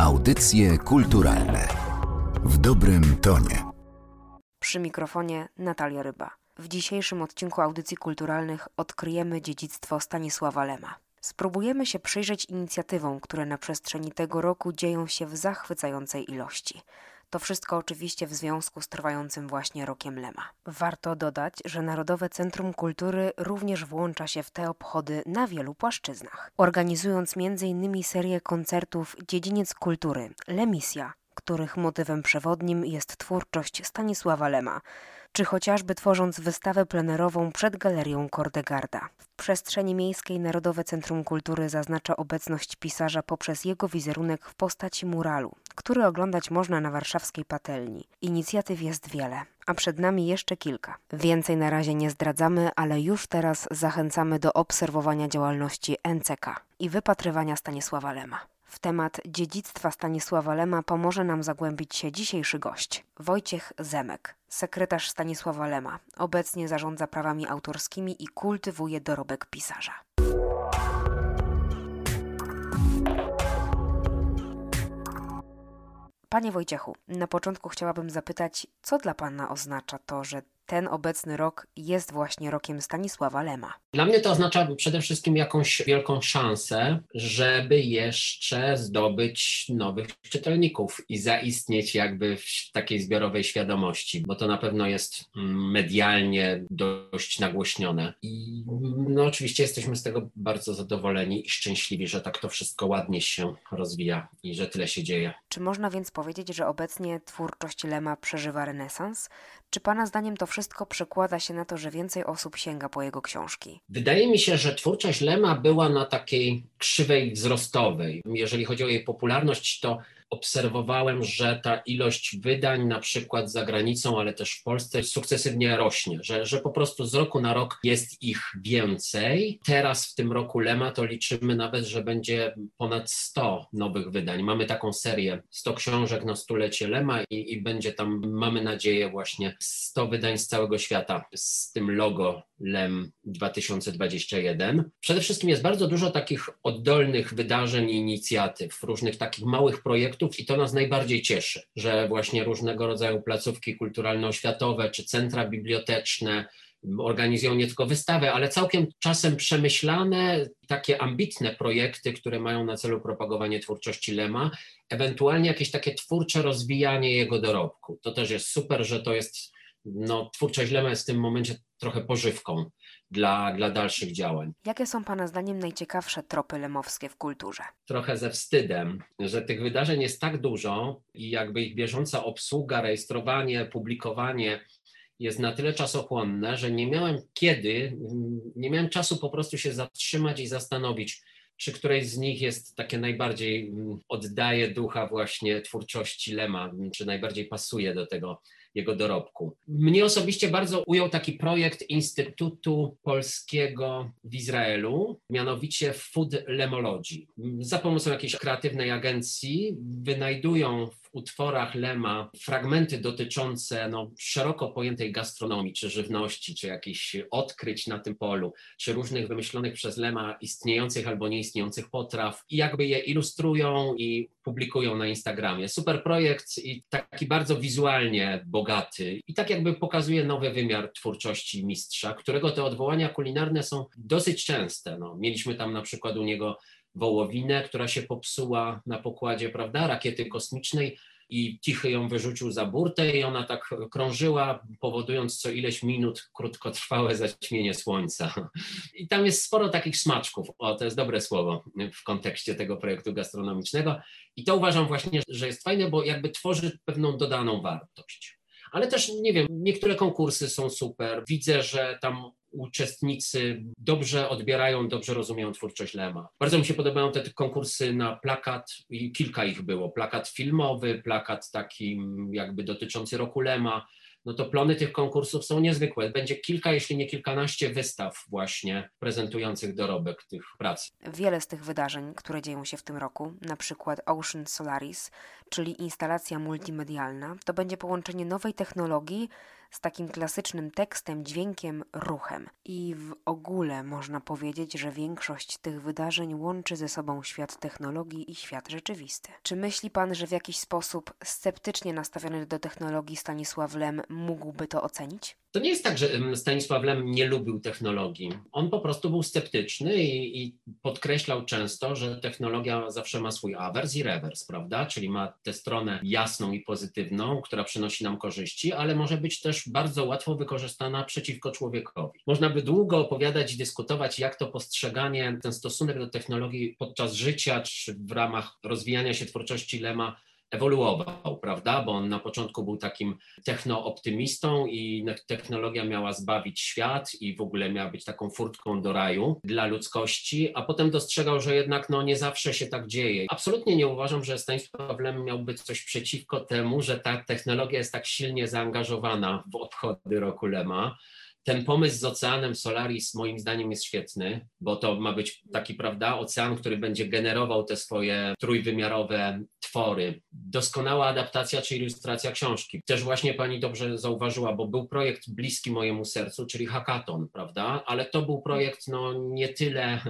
Audycje kulturalne w dobrym tonie. Przy mikrofonie Natalia Ryba. W dzisiejszym odcinku audycji kulturalnych odkryjemy dziedzictwo Stanisława Lema. Spróbujemy się przyjrzeć inicjatywom, które na przestrzeni tego roku dzieją się w zachwycającej ilości. To wszystko oczywiście w związku z trwającym właśnie rokiem Lema. Warto dodać, że Narodowe Centrum Kultury również włącza się w te obchody na wielu płaszczyznach, organizując m.in. serię koncertów Dziedziniec Kultury Lemisja, których motywem przewodnim jest twórczość Stanisława Lema, czy chociażby tworząc wystawę plenerową przed Galerią Kordegarda. W przestrzeni miejskiej Narodowe Centrum Kultury zaznacza obecność pisarza poprzez jego wizerunek w postaci muralu, który oglądać można na warszawskiej patelni. Inicjatyw jest wiele, a przed nami jeszcze kilka. Więcej na razie nie zdradzamy, ale już teraz zachęcamy do obserwowania działalności NCK i wypatrywania Stanisława Lema. W temat dziedzictwa Stanisława Lema pomoże nam zagłębić się dzisiejszy gość, Wojciech Zemek, sekretarz Stanisława Lema. Obecnie zarządza prawami autorskimi i kultywuje dorobek pisarza. Panie Wojciechu, na początku chciałabym zapytać, co dla Pana oznacza to, że ten obecny rok jest właśnie rokiem Stanisława Lema. Dla mnie to oznacza przede wszystkim jakąś wielką szansę, żeby jeszcze zdobyć nowych czytelników i zaistnieć jakby w takiej zbiorowej świadomości, bo to na pewno jest mm, medialnie dość nagłośnione. I no oczywiście jesteśmy z tego bardzo zadowoleni i szczęśliwi, że tak to wszystko ładnie się rozwija i że tyle się dzieje. Czy można więc powiedzieć, że obecnie twórczość Lema przeżywa renesans? Czy Pana zdaniem to wszystko przekłada się na to, że więcej osób sięga po jego książki? Wydaje mi się, że twórczość Lema była na takiej krzywej wzrostowej. Jeżeli chodzi o jej popularność, to obserwowałem, że ta ilość wydań, na przykład za granicą, ale też w Polsce, sukcesywnie rośnie, że, że po prostu z roku na rok jest ich więcej. Teraz w tym roku Lema to liczymy nawet, że będzie ponad 100 nowych wydań. Mamy taką serię 100 książek na stulecie Lema i, i będzie tam, mamy nadzieję, właśnie 100 wydań z całego świata z tym logo LEM 2021. Przede wszystkim jest bardzo dużo takich oddolnych wydarzeń i inicjatyw, różnych takich małych projektów i to nas najbardziej cieszy, że właśnie różnego rodzaju placówki kulturalno-oświatowe czy centra biblioteczne organizują nie tylko wystawy, ale całkiem czasem przemyślane, takie ambitne projekty, które mają na celu propagowanie twórczości Lema, ewentualnie jakieś takie twórcze rozwijanie jego dorobku. To też jest super, że to jest no, twórczość Lema jest w tym momencie trochę pożywką dla, dla dalszych działań. Jakie są Pana zdaniem najciekawsze tropy lemowskie w kulturze? Trochę ze wstydem, że tych wydarzeń jest tak dużo i jakby ich bieżąca obsługa, rejestrowanie, publikowanie jest na tyle czasochłonne, że nie miałem kiedy, nie miałem czasu po prostu się zatrzymać i zastanowić, czy któreś z nich jest takie najbardziej oddaje ducha właśnie twórczości Lema, czy najbardziej pasuje do tego jego dorobku. Mnie osobiście bardzo ujął taki projekt Instytutu Polskiego w Izraelu, mianowicie Food Lemology. Za pomocą jakiejś kreatywnej agencji wynajdują utworach Lema fragmenty dotyczące no, szeroko pojętej gastronomii, czy żywności, czy jakichś odkryć na tym polu, czy różnych wymyślonych przez Lema istniejących albo nieistniejących potraw i jakby je ilustrują i publikują na Instagramie. Super projekt i taki bardzo wizualnie bogaty i tak jakby pokazuje nowy wymiar twórczości mistrza, którego te odwołania kulinarne są dosyć częste. No, mieliśmy tam na przykład u niego wołowinę, która się popsuła na pokładzie, prawda, rakiety kosmicznej i Tichy ją wyrzucił za burtę i ona tak krążyła, powodując co ileś minut krótkotrwałe zaćmienie słońca. I tam jest sporo takich smaczków, o to jest dobre słowo w kontekście tego projektu gastronomicznego i to uważam właśnie, że jest fajne, bo jakby tworzy pewną dodaną wartość. Ale też, nie wiem, niektóre konkursy są super. Widzę, że tam uczestnicy dobrze odbierają, dobrze rozumieją twórczość Lema. Bardzo mi się podobają te konkursy na plakat kilka ich było. Plakat filmowy, plakat taki jakby dotyczący roku Lema, no to plony tych konkursów są niezwykłe. Będzie kilka, jeśli nie kilkanaście wystaw właśnie prezentujących dorobek tych prac. Wiele z tych wydarzeń, które dzieją się w tym roku, na przykład Ocean Solaris, czyli instalacja multimedialna, to będzie połączenie nowej technologii z takim klasycznym tekstem, dźwiękiem, ruchem. I w ogóle można powiedzieć, że większość tych wydarzeń łączy ze sobą świat technologii i świat rzeczywisty. Czy myśli pan, że w jakiś sposób sceptycznie nastawiony do technologii Stanisław Lem mógłby to ocenić? To nie jest tak, że Stanisław Lem nie lubił technologii. On po prostu był sceptyczny i, i, podkreślał często, że technologia zawsze ma swój awers i rewers, prawda? Czyli ma tę stronę jasną i pozytywną, która przynosi nam korzyści, ale może być też bardzo łatwo wykorzystana przeciwko człowiekowi. Można by długo opowiadać i dyskutować, jak to postrzeganie, ten stosunek do technologii podczas życia czy w ramach rozwijania się twórczości Lema ewoluował, prawda? Bo on na początku był takim technooptymistą i technologia miała zbawić świat i w ogóle miała być taką furtką do raju dla ludzkości, a potem dostrzegał, że jednak no, nie zawsze się tak dzieje. Absolutnie nie uważam, że Stanisław Lem miałby coś przeciwko temu, że ta technologia jest tak silnie zaangażowana w obchody roku Lema ten pomysł z oceanem Solaris moim zdaniem jest świetny, bo to ma być taki, prawda, ocean, który będzie generował te swoje trójwymiarowe twory. Doskonała adaptacja czy ilustracja książki. Też właśnie pani dobrze zauważyła, bo był projekt bliski mojemu sercu, czyli hackathon, prawda? Ale to był projekt no, nie tyle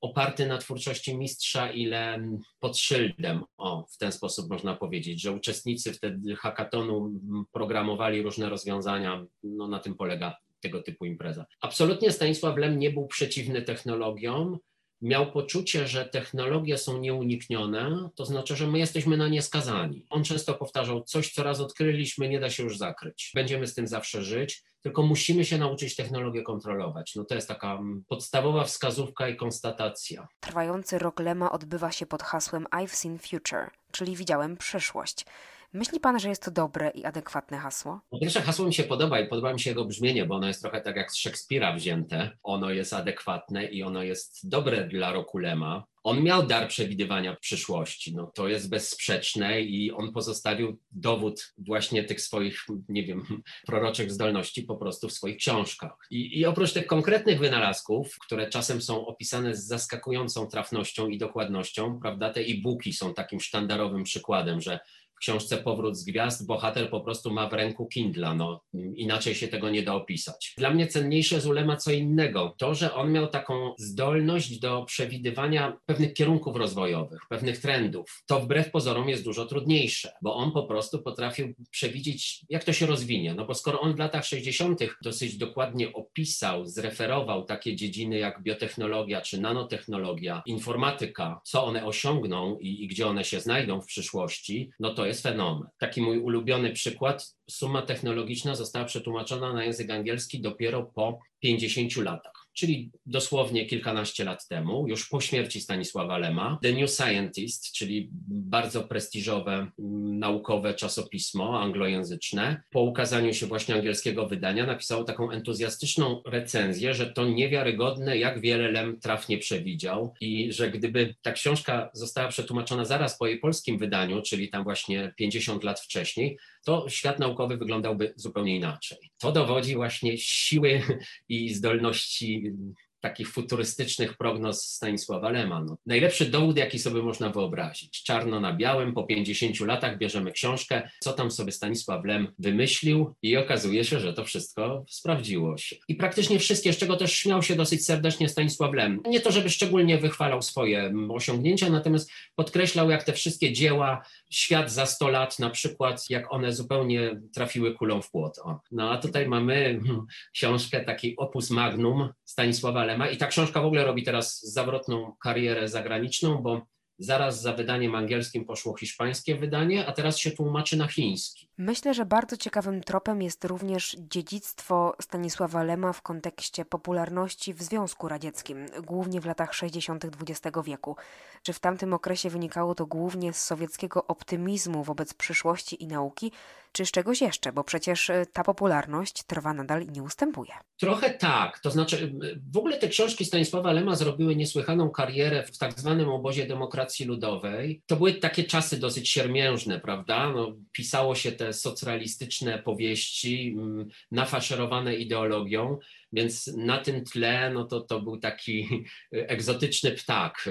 oparty na twórczości mistrza, ile pod szyldem. O, w ten sposób można powiedzieć, że uczestnicy wtedy hackathonu programowali różne rozwiązania. No, na tym polega tego typu impreza. Absolutnie Stanisław Lem nie był przeciwny technologiom, miał poczucie, że technologie są nieuniknione, to znaczy, że my jesteśmy na nie skazani. On często powtarzał, coś co raz odkryliśmy, nie da się już zakryć. Będziemy z tym zawsze żyć, tylko musimy się nauczyć technologię kontrolować. No to jest taka mm, podstawowa wskazówka i konstatacja. Trwający rok Lema odbywa się pod hasłem I've seen future, czyli widziałem przyszłość. Myśli pan, że jest to dobre i adekwatne hasło? Po pierwsze, hasło mi się podoba i podoba mi się jego brzmienie, bo ono jest trochę tak jak z Szekspira wzięte. Ono jest adekwatne i ono jest dobre dla roku Lema. On miał dar przewidywania przyszłości, no to jest bezsprzeczne i on pozostawił dowód właśnie tych swoich, nie wiem, proroczych zdolności po prostu w swoich książkach. I, I oprócz tych konkretnych wynalazków, które czasem są opisane z zaskakującą trafnością i dokładnością, prawda, te e-booki są takim sztandarowym przykładem, że w książce Powrót z Gwiazd bohater po prostu ma w ręku Kindla, no inaczej się tego nie da opisać. Dla mnie cenniejsze z Ulema co innego, to, że on miał taką zdolność do przewidywania pewnych kierunków rozwojowych, pewnych trendów. To wbrew pozorom jest dużo trudniejsze, bo on po prostu potrafił przewidzieć, jak to się rozwinie, no bo skoro on w latach 60. dosyć dokładnie opisał, zreferował takie dziedziny jak biotechnologia czy nanotechnologia, informatyka, co one osiągną i, i gdzie one się znajdą w przyszłości, no to jest fenomen. Taki mój ulubiony przykład, suma technologiczna została przetłumaczona na język angielski dopiero po 50 latach czyli dosłownie kilkanaście lat temu, już po śmierci Stanisława Lema. The New Scientist, czyli bardzo prestiżowe mm, naukowe czasopismo anglojęzyczne, po ukazaniu się właśnie angielskiego wydania napisało taką entuzjastyczną recenzję, że to niewiarygodne, jak wiele Lem trafnie przewidział i że gdyby ta książka została przetłumaczona zaraz po jej polskim wydaniu, czyli tam właśnie 50 lat wcześniej, to świat naukowy wyglądałby zupełnie inaczej. To dowodzi właśnie siły i zdolności takich futurystycznych prognoz Stanisława Lema. No, najlepszy dowód, jaki sobie można wyobrazić. Czarno na białym, po 50 latach bierzemy książkę, co tam sobie Stanisław Lem wymyślił i okazuje się, że to wszystko sprawdziło się. I praktycznie wszystkie, z czego też śmiał się dosyć serdecznie Stanisław Lem. Nie to, żeby szczególnie wychwalał swoje osiągnięcia, natomiast podkreślał, jak te wszystkie dzieła, świat za 100 lat na przykład, jak one zupełnie trafiły kulą w płot. O. No a tutaj mamy hmm, książkę, taki opus magnum Stanisława I ta książka w ogóle robi teraz zawrotną karierę zagraniczną, bo Zaraz za wydaniem angielskim poszło hiszpańskie wydanie, a teraz się tłumaczy na chiński. Myślę, że bardzo ciekawym tropem jest również dziedzictwo Stanisława Lema w kontekście popularności w Związku Radzieckim, głównie w latach 60. XX wieku. Czy w tamtym okresie wynikało to głównie z sowieckiego optymizmu wobec przyszłości i nauki, czy z czegoś jeszcze, bo przecież y, ta popularność trwa nadal i nie ustępuje. Trochę tak, to znaczy w ogóle te książki Stanisława Lema zrobiły niesłychaną karierę w tak zwanym obozie demokracji ludowej. To były takie czasy dosyć siermiężne, prawda? No, pisało się te socrealistyczne powieści mm, nafaszerowane ideologią, więc na tym tle no to, to był taki egzotyczny ptak,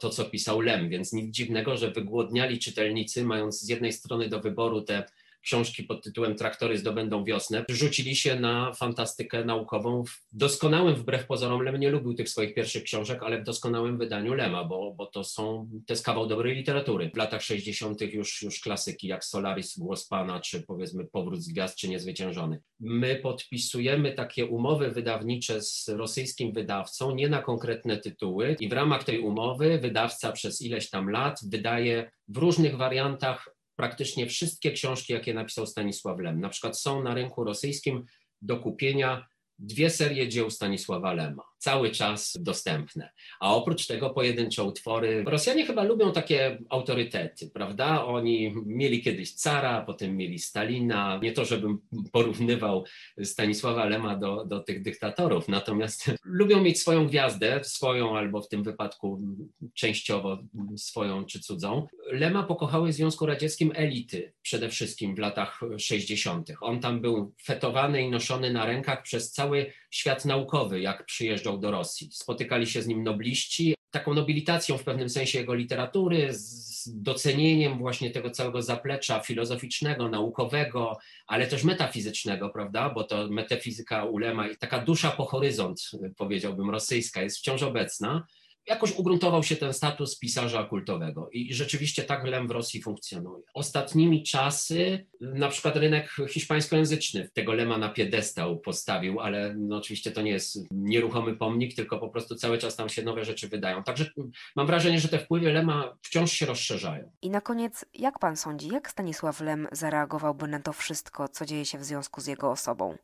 to co pisał Lem, więc nic dziwnego, że wygłodniali czytelnicy, mając z jednej strony do wyboru te książki pod tytułem Traktory zdobędą wiosnę, rzucili się na fantastykę naukową w doskonałym, wbrew pozorom, Lem nie lubił tych swoich pierwszych książek, ale w doskonałym wydaniu Lema, bo, bo to są, to jest kawał dobrej literatury. W latach 60. już, już klasyki jak Solaris, Głos Pana, czy powiedzmy Powrót z Gwiazd, czy Niezwyciężony. My podpisujemy takie umowy wydawnicze z rosyjskim wydawcą, nie na konkretne tytuły i w ramach tej umowy wydawca przez ileś tam lat wydaje w różnych wariantach praktycznie wszystkie książki, jakie napisał Stanisław Lem. Na przykład są na rynku rosyjskim do kupienia dwie serie dzieł Stanisława Lema, cały czas dostępne. A oprócz tego pojedyncze utwory. Rosjanie chyba lubią takie autorytety, prawda? Oni mieli kiedyś cara, potem mieli Stalina. Nie to, żebym porównywał Stanisława Lema do, do tych dyktatorów, natomiast lubią mieć swoją gwiazdę, swoją albo w tym wypadku częściowo swoją czy cudzą. Lema pokochały w Związku Radzieckim elity, przede wszystkim w latach 60. On tam był fetowany i noszony na rękach przez cały świat naukowy, jak przyjeżdżał do Rosji. Spotykali się z nim nobliści, taką nobilitacją w pewnym sensie jego literatury, z docenieniem właśnie tego całego zaplecza filozoficznego, naukowego, ale też metafizycznego, prawda? Bo to metafizyka ulema i taka dusza po horyzont, powiedziałbym, rosyjska jest wciąż obecna jakoś ugruntował się ten status pisarza kultowego i rzeczywiście tak Lem w Rosji funkcjonuje. Ostatnimi czasy na przykład rynek hiszpańskojęzyczny tego Lema na piedestał postawił, ale no oczywiście to nie jest nieruchomy pomnik, tylko po prostu cały czas tam się nowe rzeczy wydają. Także mam wrażenie, że te wpływy Lema wciąż się rozszerzają. I na koniec, jak pan sądzi, jak Stanisław Lem zareagowałby na to wszystko, co dzieje się w związku z jego osobą?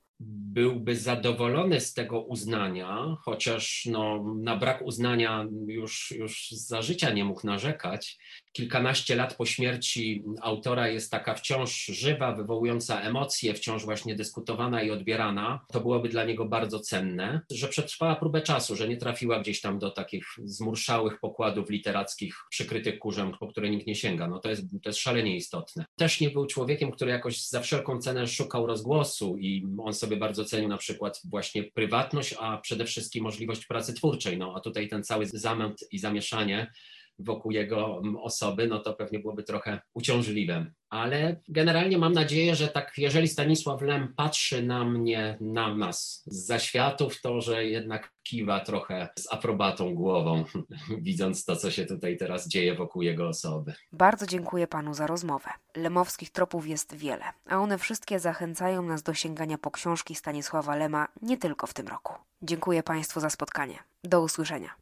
Byłby zadowolony z tego uznania, chociaż no, na brak uznania już, już za życia nie mógł narzekać. Kilkanaście lat po śmierci autora jest taka wciąż żywa, wywołująca emocje, wciąż właśnie dyskutowana i odbierana. To byłoby dla niego bardzo cenne, że przetrwała próbę czasu, że nie trafiła gdzieś tam do takich zmurszałych pokładów literackich przykrytych kurzem, po które nikt nie sięga. No to jest, to jest szalenie istotne. Też nie był człowiekiem, który jakoś za wszelką cenę szukał rozgłosu i on sobie bardzo cenił na przykład właśnie prywatność, a przede wszystkim możliwość pracy twórczej. No a tutaj ten cały zamęt i zamieszanie wokół jego mm, osoby, no to pewnie byłoby trochę uciążliwe. Ale generalnie mam nadzieję, że tak, jeżeli Stanisław Lem patrzy na mnie, na nas z zaświatów, to że jednak kiwa trochę z aprobatą głową, widząc to, co się tutaj teraz dzieje wokół jego osoby. Bardzo dziękuję panu za rozmowę. Lemowskich tropów jest wiele, a one wszystkie zachęcają nas do sięgania po książki Stanisława Lema nie tylko w tym roku. Dziękuję państwu za spotkanie. Do usłyszenia.